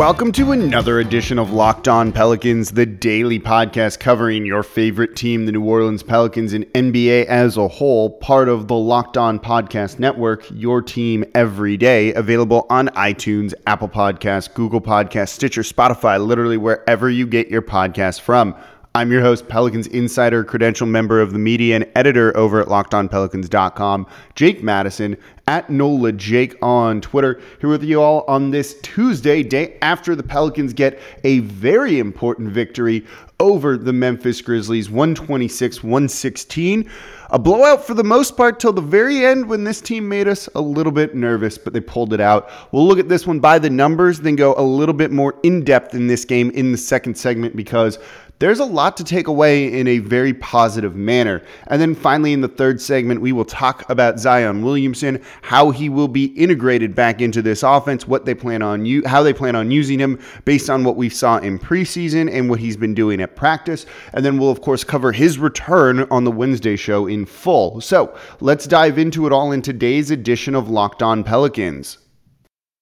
Welcome to another edition of Locked On Pelicans, the daily podcast covering your favorite team, the New Orleans Pelicans, and NBA as a whole, part of the Locked On Podcast Network, your team every day, available on iTunes, Apple Podcasts, Google Podcasts, Stitcher, Spotify, literally wherever you get your podcast from. I'm your host, Pelicans Insider, credential member of the media and editor over at LockedOnPelicans.com, Jake Madison, at NOLA Jake on Twitter, here with you all on this Tuesday, day after the Pelicans get a very important victory over the Memphis Grizzlies, 126 116. A blowout for the most part till the very end when this team made us a little bit nervous, but they pulled it out. We'll look at this one by the numbers, then go a little bit more in depth in this game in the second segment because there's a lot to take away in a very positive manner. And then finally, in the third segment, we will talk about Zion Williamson, how he will be integrated back into this offense, what they plan on you, how they plan on using him based on what we saw in preseason and what he's been doing at practice. And then we'll of course cover his return on the Wednesday show in full. So let's dive into it all in today's edition of Locked On Pelicans.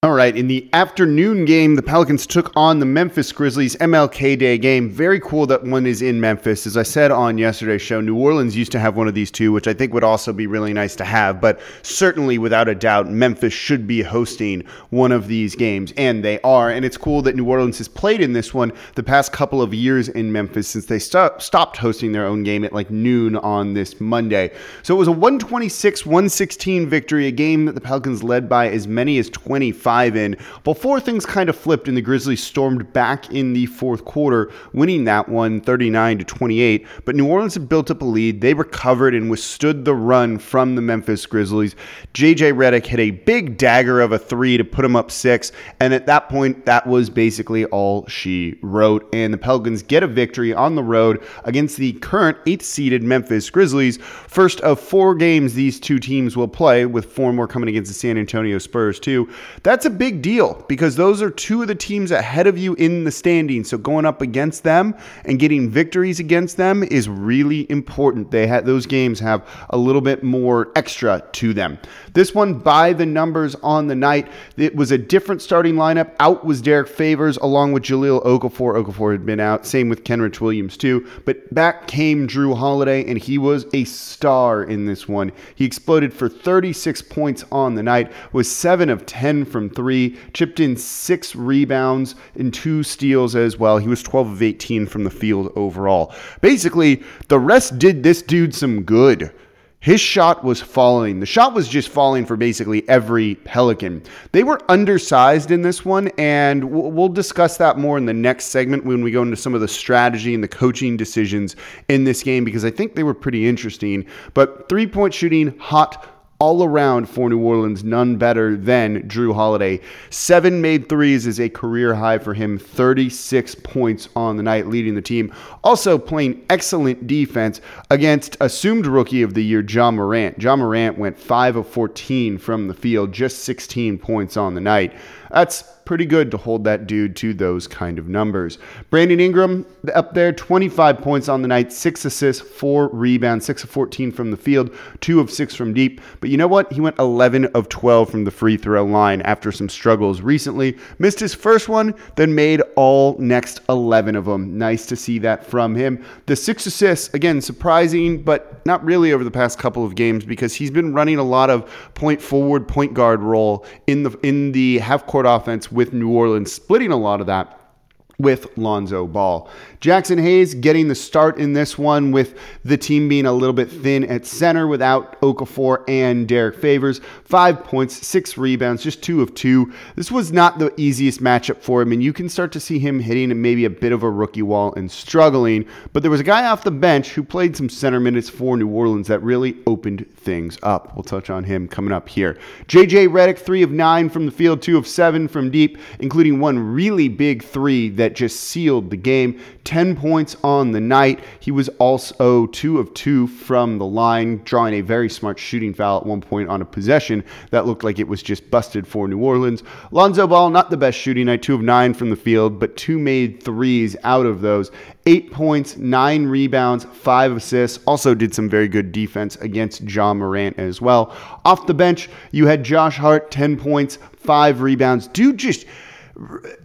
All right, in the afternoon game, the Pelicans took on the Memphis Grizzlies MLK Day game. Very cool that one is in Memphis. As I said on yesterday's show, New Orleans used to have one of these too, which I think would also be really nice to have. But certainly, without a doubt, Memphis should be hosting one of these games, and they are. And it's cool that New Orleans has played in this one the past couple of years in Memphis since they st- stopped hosting their own game at like noon on this Monday. So it was a 126 116 victory, a game that the Pelicans led by as many as 25 five in before things kind of flipped and the Grizzlies stormed back in the fourth quarter, winning that one 39 to 28. But New Orleans had built up a lead. They recovered and withstood the run from the Memphis Grizzlies. JJ Redick hit a big dagger of a three to put them up six. And at that point, that was basically all she wrote. And the Pelicans get a victory on the road against the current eighth seeded Memphis Grizzlies. First of four games these two teams will play, with four more coming against the San Antonio Spurs, too. That's that's a big deal because those are two of the teams ahead of you in the standings. So going up against them and getting victories against them is really important. They had those games have a little bit more extra to them. This one by the numbers on the night, it was a different starting lineup. Out was Derrick Favors along with Jahlil Okafor. Okafor had been out. Same with Kenrich Williams too. But back came Jrue Holiday and he was a star in this one. He exploded for 36 points on the night, was 7 of 10 from three, chipped in six rebounds and two steals as well. He was 12 of 18 from the field overall. Basically, the rest did this dude some good. His shot was falling. The shot was just falling for basically every Pelican. They were undersized in this one, and we'll discuss that more in the next segment when we go into some of the strategy and the coaching decisions in this game because I think they were pretty interesting. But three point shooting, hot all around for New Orleans, none better than Jrue Holiday. Seven made threes is a career high for him, 36 points on the night, leading the team. Also playing excellent defense against assumed rookie of the year, Ja Morant. Ja Morant went 5 of 14 from the field, just 16 points on the night. That's pretty good to hold that dude to those kind of numbers. Brandon Ingram up there, 25 points on the night, six assists, four rebounds, six of 14 from the field, two of six from deep. But you know what? He went 11 of 12 from the free throw line after some struggles recently. Missed his first one, then made all next 11 of them. Nice to see that from him. The six assists, again, surprising, but not really over the past couple of games because he's been running a lot of point forward, point guard role in the in the half court offense with New Orleans, splitting a lot of that with Lonzo Ball. Jaxson Hayes getting the start in this one with the team being a little bit thin at center without Okafor and Derrick Favors. Five points, six rebounds, just two of two. This was not the easiest matchup for him, and you can start to see him hitting maybe a bit of a rookie wall and struggling. But there was a guy off the bench who played some center minutes for New Orleans that really opened things up. We'll touch on him coming up here. JJ Redick, three of nine from the field, two of seven from deep, including one really big three that that just sealed the game. 10 points on the night. He was also 2 of 2 from the line, drawing a very smart shooting foul at one point on a possession that looked like it was just busted for New Orleans. Lonzo Ball, not the best shooting night, 2 of 9 from the field, but two made threes out of those. Eight points, nine rebounds, five assists. Also did some very good defense against Ja Morant as well. Off the bench, you had Josh Hart, 10 points, five rebounds. Dude just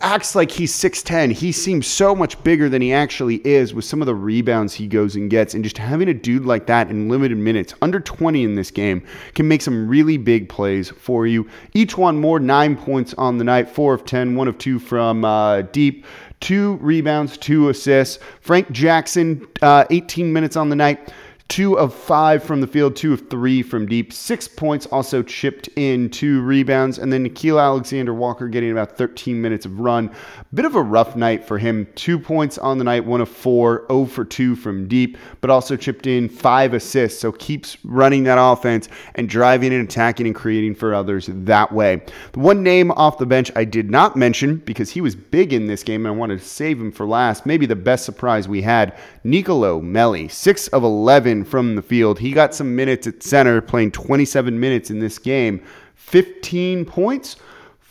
acts like he's 6'10. He seems so much bigger than he actually is with some of the rebounds he goes and gets. And just having a dude like that in limited minutes, under 20 in this game, can make some really big plays for you. E'Twaun Moore, nine points on the night, four of 10, one of two from uh, deep two rebounds, two assists. Frank Jackson, uh, 18 minutes on the night, two of five from the field, two of three from deep, six points, also chipped in two rebounds, and then Nickeil Alexander Walker getting about 13 minutes of run. Bit of a rough night for him. Two points on the night, one of four, 0 for two from deep, but also chipped in five assists. So keeps running that offense and driving and attacking and creating for others that way. The one name off the bench I did not mention because he was big in this game and I wanted to save him for last. Maybe the best surprise we had, Nicolo Melli, six of 11 from the field. He got some minutes at center, playing 27 minutes in this game. 15 points,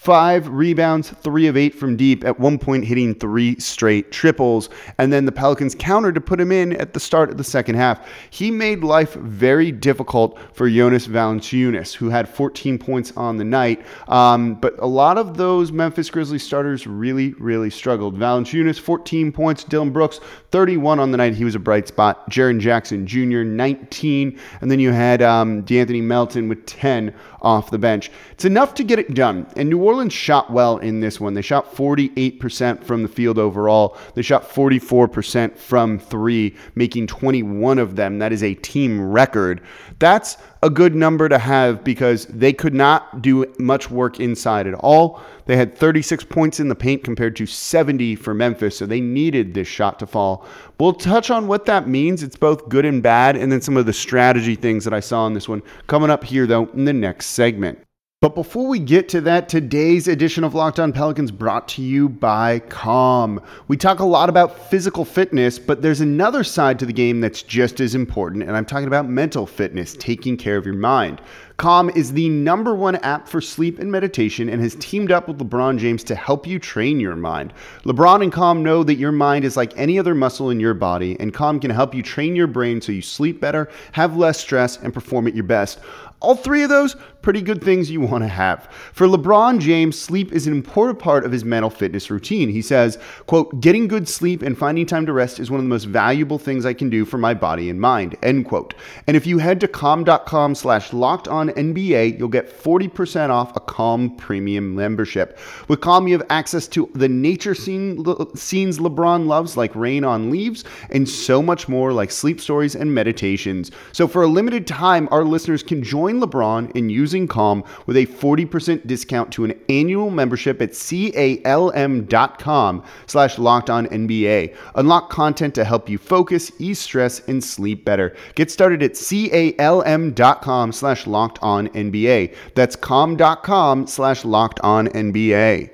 five rebounds, three of eight from deep, at one point hitting three straight triples. And then the Pelicans countered to put him in at the start of the second half. He made life very difficult for Jonas Valanciunas, who had 14 points on the night. Um, but a lot of those Memphis Grizzlies starters really, really struggled. Valanciunas, 14 points. Dillon Brooks, 31 on the night. He was a bright spot. Jaren Jackson Jr., 19. And then you had um, De'Anthony Melton with 10 off the bench. It's enough to get it done. And New Orleans shot well in this one. They shot 48% from the field overall. They shot 44% from three, making 21 of them. That is a team record. That's a good number to have because they could not do much work inside at all. They had 36 points in the paint compared to 70 for Memphis, so they needed this shot to fall. We'll touch on what that means. It's both good and bad, and then some of the strategy things that I saw in this one coming up here, though, in the next segment. But before we get to that, today's edition of Locked On Pelicans brought to you by Calm. We talk a lot about physical fitness, but there's another side to the game that's just as important, and I'm talking about mental fitness, taking care of your mind. Calm is the number one app for sleep and meditation and has teamed up with LeBron James to help you train your mind. LeBron and Calm know that your mind is like any other muscle in your body, and Calm can help you train your brain so you sleep better, have less stress, and perform at your best. All three of those, pretty good things you want to have. For LeBron James, sleep is an important part of his mental fitness routine. He says, quote, getting good sleep and finding time to rest is one of the most valuable things I can do for my body and mind, end quote. And if you head to calm.com slash locked on NBA, you'll get 40% off a Calm premium membership. With Calm, you have access to the nature scene, scenes LeBron loves, like Rain on Leaves, and so much more, like sleep stories and meditations. So for a limited time, our listeners can join join LeBron in using Calm with a 40% discount to an annual membership at calm.com slash locked on NBA. Unlock content to help you focus, ease stress, and sleep better. Get started at calm.com slash locked on NBA. That's calm.com slash locked on NBA.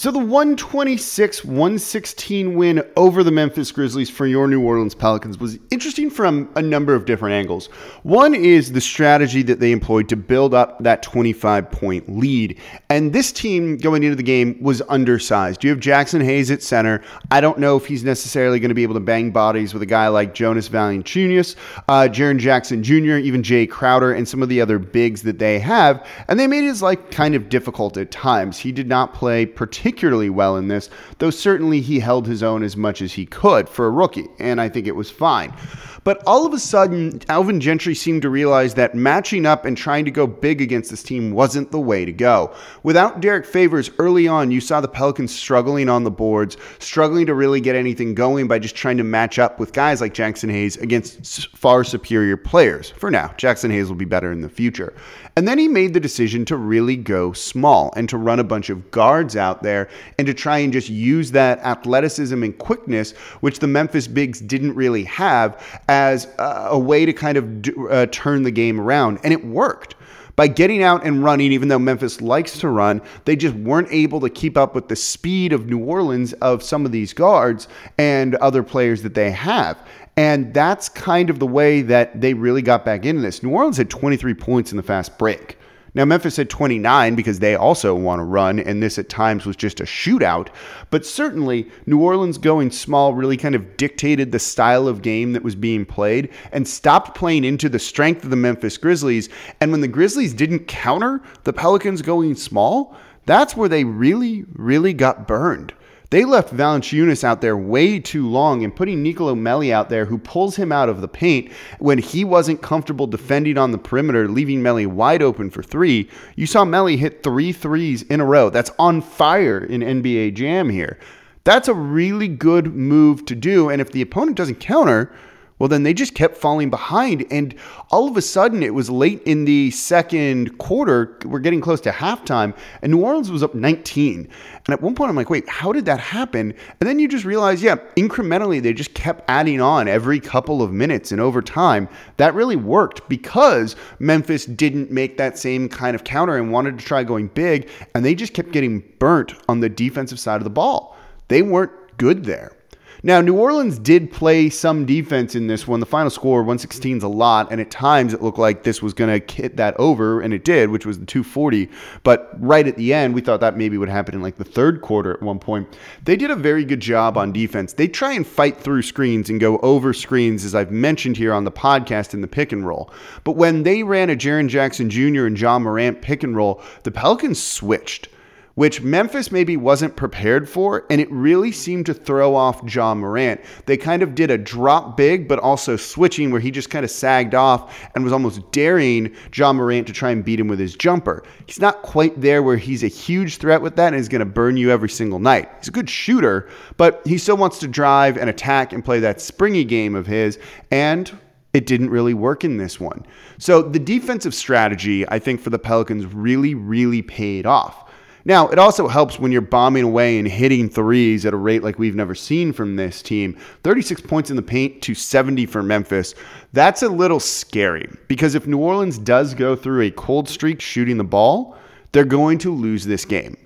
So the 126 116 win over the Memphis Grizzlies for your New Orleans Pelicans was interesting from a number of different angles. One is the strategy that they employed to build up that 25 point lead. And this team going into the game was undersized. You have Jaxson Hayes at center. I don't know if he's necessarily going to be able to bang bodies with a guy like Jonas Valanciunas, uh, Jaren Jackson Jr., even Jae Crowder, and some of the other bigs that they have. And they made his life kind of difficult at times. He did not play particularly particularly well in this, though certainly he held his own as much as he could for a rookie, and I think it was fine. But all of a sudden, Alvin Gentry seemed to realize that matching up and trying to go big against this team wasn't the way to go. Without Derrick Favors early on, you saw the Pelicans struggling on the boards, struggling to really get anything going by just trying to match up with guys like Jaxson Hayes against far superior players. For now, Jaxson Hayes will be better in the future. And then he made the decision to really go small and to run a bunch of guards out there and to try and just use that athleticism and quickness, which the Memphis Bigs didn't really have, as a way to kind of do, uh, turn the game around. And it worked. By getting out and running, even though Memphis likes to run, they just weren't able to keep up with the speed of New Orleans of some of these guards and other players that they have. And that's kind of the way that they really got back into this. New Orleans had 23 points in the fast break. Now, Memphis had 29 because they also want to run, and this at times was just a shootout. But certainly, New Orleans going small really kind of dictated the style of game that was being played and stopped playing into the strength of the Memphis Grizzlies. And when the Grizzlies didn't counter the Pelicans going small, that's where they really, really got burned. They left Valanciunas out there way too long and putting Nicolo Melli out there, who pulls him out of the paint when he wasn't comfortable defending on the perimeter, leaving Melli wide open for three. You saw Melli hit three threes in a row. That's on fire in NBA Jam here. That's a really good move to do. And if the opponent doesn't counter, well, then they just kept falling behind. And all of a sudden, it was late in the second quarter. We're getting close to halftime, and New Orleans was up 19. And at one point, I'm like, wait, how did that happen? And then you just realize, yeah, incrementally, they just kept adding on every couple of minutes. And over time, that really worked because Memphis didn't make that same kind of counter and wanted to try going big. And they just kept getting burnt on the defensive side of the ball. They weren't good there. Now, New Orleans did play some defense in this one. The final score, 116 is a lot, and at times it looked like this was going to hit that over, and it did, which was the 240. But right at the end, we thought that maybe would happen in like the third quarter at one point. They did a very good job on defense. They try and fight through screens and go over screens, as I've mentioned here on the podcast in the pick and roll. But when they ran a Jaren Jackson Jr. and Ja Morant pick and roll, the Pelicans switched which Memphis maybe wasn't prepared for, and it really seemed to throw off Ja Morant. They kind of did a drop big, but also switching where he just kind of sagged off and was almost daring Ja Morant to try and beat him with his jumper. He's not quite there where he's a huge threat with that and is going to burn you every single night. He's a good shooter, but he still wants to drive and attack and play that springy game of his, and it didn't really work in this one. So the defensive strategy, I think, for the Pelicans really, really paid off. Now, it also helps when you're bombing away and hitting threes at a rate like we've never seen from this team. 36 points in the paint to 70 for Memphis. That's a little scary because if New Orleans does go through a cold streak shooting the ball, they're going to lose this game.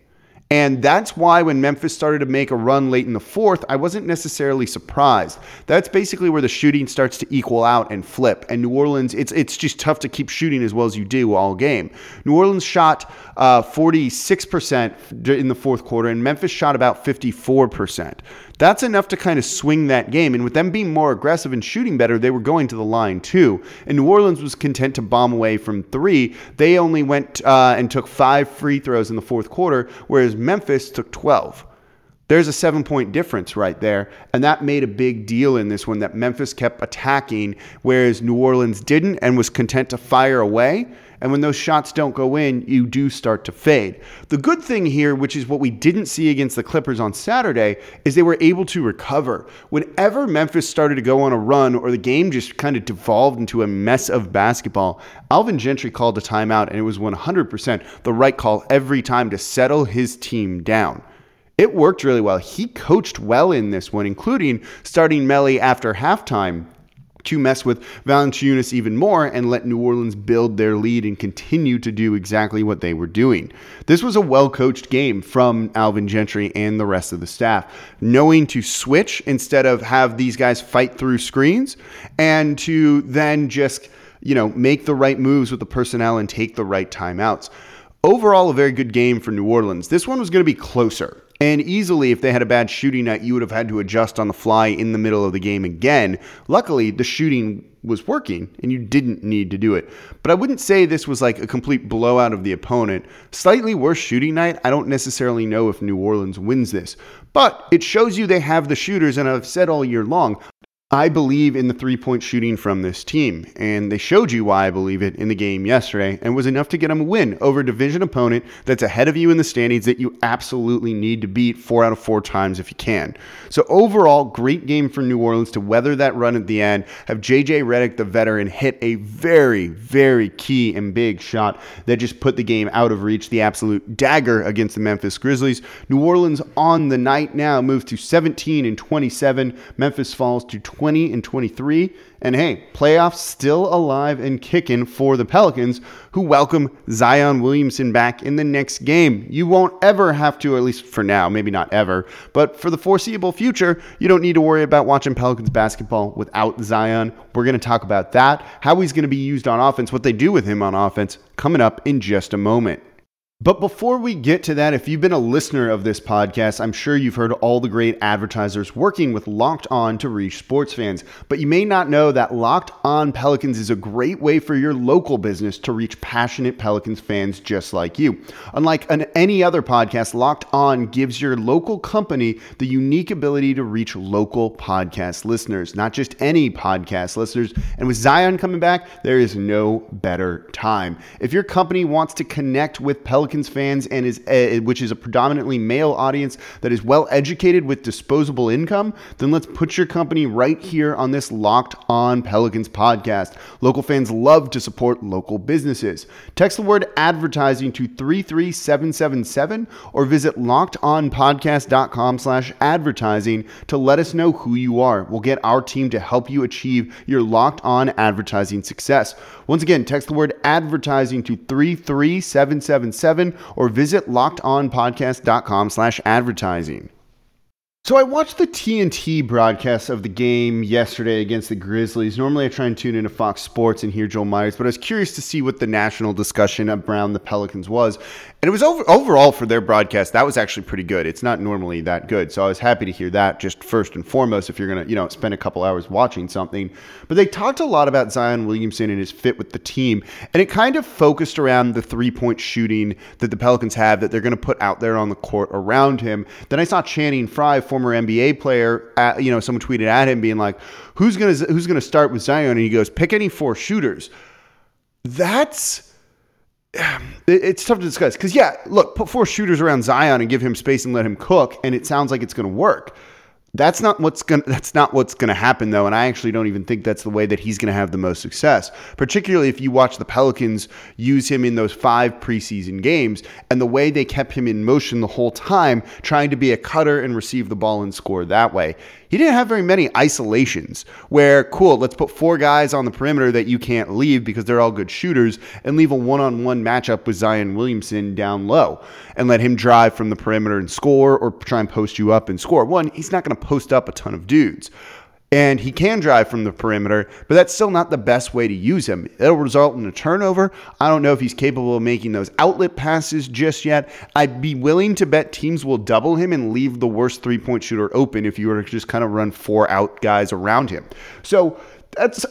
And that's why when Memphis started to make a run late in the fourth, I wasn't necessarily surprised. That's basically where the shooting starts to equal out and flip. And New Orleans, it's it's just tough to keep shooting as well as you do all game. New Orleans shot uh, 46% in the fourth quarter, and Memphis shot about 54%. That's enough to kind of swing that game. And with them being more aggressive and shooting better, they were going to the line too. And New Orleans was content to bomb away from three. They only went uh, and took five free throws in the fourth quarter, whereas Memphis took 12. There's a seven point difference right there. And that made a big deal in this one that Memphis kept attacking, whereas New Orleans didn't and was content to fire away. And when those shots don't go in, you do start to fade. The good thing here, which is what we didn't see against the Clippers on Saturday, is they were able to recover. Whenever Memphis started to go on a run or the game just kind of devolved into a mess of basketball, Alvin Gentry called a timeout, and it was 100% the right call every time to settle his team down it worked really well. He coached well in this one, including starting Melli after halftime to mess with Valanciunas even more and let New Orleans build their lead and continue to do exactly what they were doing. This was a well coached game from Alvin Gentry and the rest of the staff, knowing to switch instead of have these guys fight through screens and to then just, you know, make the right moves with the personnel and take the right timeouts. Overall, a very good game for New Orleans. This one was going to be closer. And easily, if they had a bad shooting night, you would have had to adjust on the fly in the middle of the game again. Luckily, the shooting was working and you didn't need to do it. But I wouldn't say this was like a complete blowout of the opponent. Slightly worse shooting night. I don't necessarily know if New Orleans wins this, but it shows you they have the shooters. And I've said all year long, I believe in the three point shooting from this team, and they showed you why I believe it in the game yesterday, and was enough to get them a win over a division opponent that's ahead of you in the standings that you absolutely need to beat four out of four times if you can. So, overall, great game for New Orleans to weather that run at the end, have JJ Redick, the veteran, hit a very, very key and big shot that just put the game out of reach, the absolute dagger against the Memphis Grizzlies. New Orleans on the night now moves to 17 and 27. Memphis falls to 20. 20 and 23. And hey, playoffs still alive and kicking for the Pelicans, who welcome Zion Williamson back in the next game. You won't ever have to, at least for now, maybe not ever, but for the foreseeable future, you don't need to worry about watching Pelicans basketball without Zion. We're going to talk about that, how he's going to be used on offense, what they do with him on offense, coming up in just a moment. But before we get to that, if you've been a listener of this podcast, I'm sure you've heard all the great advertisers working with Locked On to reach sports fans. But you may not know that Locked On Pelicans is a great way for your local business to reach passionate Pelicans fans just like you. Unlike an, any other podcast, Locked On gives your local company the unique ability to reach local podcast listeners, not just any podcast listeners. And with Zion coming back, there is no better time. If your company wants to connect with Pelicans, Pelicans fans and is uh, which is a predominantly male audience that is well educated with disposable income, then let's put your company right here on this Locked On Pelicans podcast. Local fans love to support local businesses. Text the word advertising to 33777 or visit lockedonpodcast.com slash advertising to let us know who you are. We'll get our team to help you achieve your locked on advertising success. Once again, text the word advertising to 33777 or visit lockedonpodcast.com slash advertising. So I watched the TNT broadcast of the game yesterday against the Grizzlies. Normally I try and tune into Fox Sports and hear Joel Meyers, but I was curious to see what the national discussion around the Pelicans was. And it was over, overall for their broadcast, that was actually pretty good. It's not normally that good. So I was happy to hear that just first and foremost if you're going to, you know, spend a couple hours watching something. But they talked a lot about Zion Williamson and his fit with the team, and it kind of focused around the three-point shooting that the Pelicans have that they're going to put out there on the court around him. Then I saw Channing Frye, former NBA player, at, you know, someone tweeted at him being like, "Who's going to who's going to start with Zion?" And he goes, "Pick any four shooters." That's it's tough to discuss because yeah, look, put four shooters around Zion and give him space and let him cook, and it sounds like it's going to work. That's not what's going that's not what's going to happen though and I actually don't even think that's the way that he's going to have the most success. Particularly if you watch the Pelicans use him in those 5 preseason games and the way they kept him in motion the whole time trying to be a cutter and receive the ball and score that way he didn't have very many isolations where, cool, let's put four guys on the perimeter that you can't leave because they're all good shooters and leave a one on one matchup with Zion Williamson down low and let him drive from the perimeter and score or try and post you up and score. One, he's not going to post up a ton of dudes and he can drive from the perimeter, but that's still not the best way to use him. It'll result in a turnover. I don't know if he's capable of making those outlet passes just yet. I'd be willing to bet teams will double him and leave the worst three point shooter open if you were to just kind of run four out guys around him. So that's.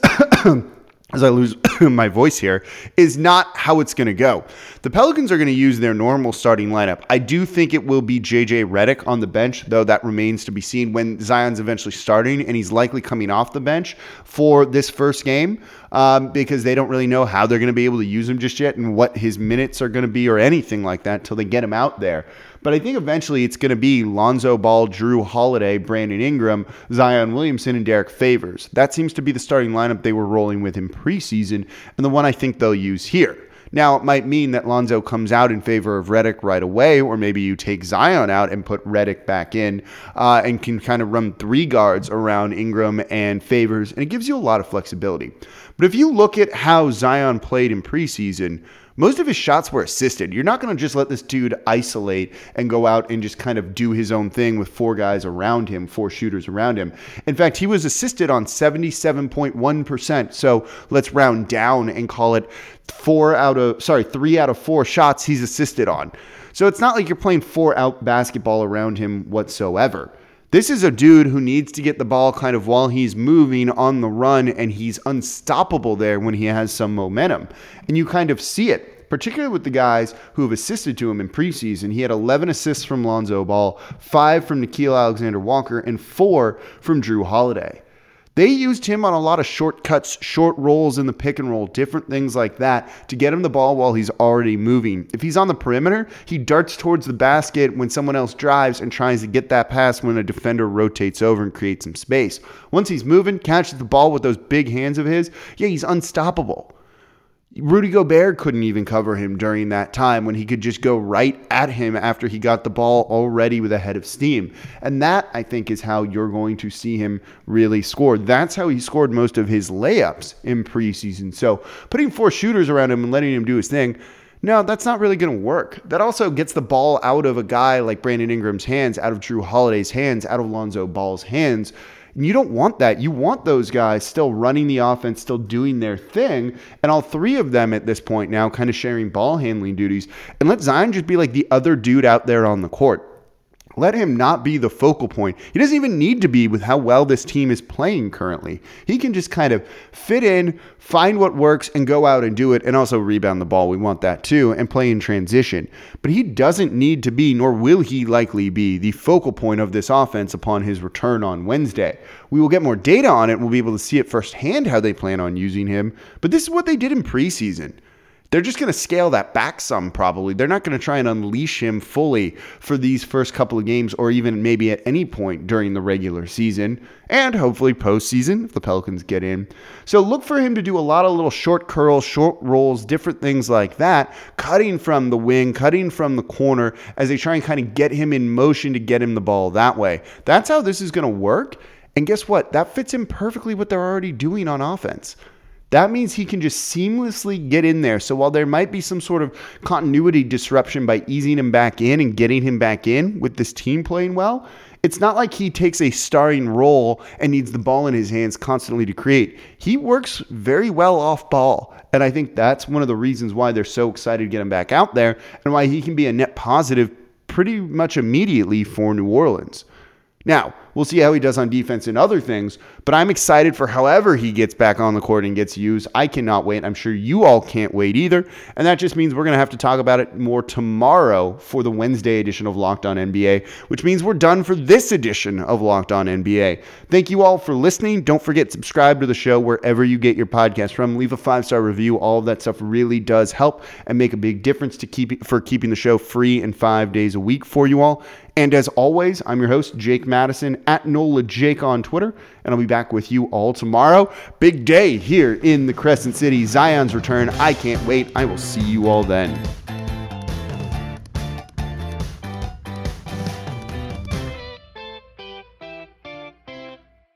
as I lose my voice here, is not how it's going to go. The Pelicans are going to use their normal starting lineup. I do think it will be JJ Redick on the bench, though that remains to be seen when Zion's eventually starting, and he's likely coming off the bench for this first game um, because they don't really know how they're going to be able to use him just yet and what his minutes are going to be or anything like that until they get him out there. But I think eventually it's going to be Lonzo Ball, Jrue Holiday, Brandon Ingram, Zion Williamson, and Derrick Favors. That seems to be the starting lineup they were rolling with in preseason and the one I think they'll use here. Now, it might mean that Lonzo comes out in favor of Redick right away, or maybe you take Zion out and put Redick back in uh, and can kind of run three guards around Ingram and Favors, and it gives you a lot of flexibility. But if you look at how Zion played in preseason, most of his shots were assisted. You're not going to just let this dude isolate and go out and just kind of do his own thing with four guys around him, four shooters around him. In fact, he was assisted on 77.1%. So let's round down and call it four out of, sorry, three out of four shots he's assisted on. So it's not like you're playing four out basketball around him whatsoever. This is a dude who needs to get the ball kind of while he's moving on the run, and he's unstoppable there when he has some momentum. And you kind of see it, particularly with the guys who have assisted to him in preseason. He had 11 assists from Lonzo Ball, five from Nickeil Alexander Walker, and four from Jrue Holiday. They used him on a lot of shortcuts, short rolls in the pick and roll, different things like that to get him the ball while he's already moving. If he's on the perimeter, he darts towards the basket when someone else drives and tries to get that pass when a defender rotates over and creates some space. Once he's moving, catches the ball with those big hands of his, yeah, he's unstoppable. Rudy Gobert couldn't even cover him during that time when he could just go right at him after he got the ball already with a head of steam. And that, I think, is how you're going to see him really score. That's how he scored most of his layups in preseason. So putting four shooters around him and letting him do his thing. No, that's not really going to work. That also gets the ball out of a guy like Brandon Ingram's hands, out of Jrue Holiday's hands, out of Lonzo Ball's hands you don't want that. You want those guys still running the offense, still doing their thing. And all three of them at this point now kind of sharing ball handling duties. And let Zion just be like the other dude out there on the court. Let him not be the focal point. He doesn't even need to be with how well this team is playing currently. He can just kind of fit in, find what works, and go out and do it, and also rebound the ball. We want that too, and play in transition. But he doesn't need to be, nor will he likely be, the focal point of this offense upon his return on Wednesday. We will get more data on it. We'll be able to see it firsthand how they plan on using him. But this is what they did in preseason. They're just going to scale that back some, probably. They're not going to try and unleash him fully for these first couple of games or even maybe at any point during the regular season and hopefully postseason if the Pelicans get in. So look for him to do a lot of little short curls, short rolls, different things like that, cutting from the wing, cutting from the corner as they try and kind of get him in motion to get him the ball that way. That's how this is going to work. And guess what? That fits in perfectly what they're already doing on offense. That means he can just seamlessly get in there. So while there might be some sort of continuity disruption by easing him back in and getting him back in with this team playing well, it's not like he takes a starring role and needs the ball in his hands constantly to create. He works very well off ball. And I think that's one of the reasons why they're so excited to get him back out there and why he can be a net positive pretty much immediately for New Orleans. Now, we'll see how he does on defense and other things, but I'm excited for however he gets back on the court and gets used. I cannot wait. I'm sure you all can't wait either. And that just means we're going to have to talk about it more tomorrow for the Wednesday edition of Locked On NBA, which means we're done for this edition of Locked On NBA. Thank you all for listening. Don't forget subscribe to the show wherever you get your podcast from. Leave a five-star review. All of that stuff really does help and make a big difference to keep for keeping the show free and 5 days a week for you all. And as always, I'm your host, Jake Madison, at NOLA Jake on Twitter, and I'll be back with you all tomorrow. Big day here in the Crescent City. Zion's return. I can't wait. I will see you all then.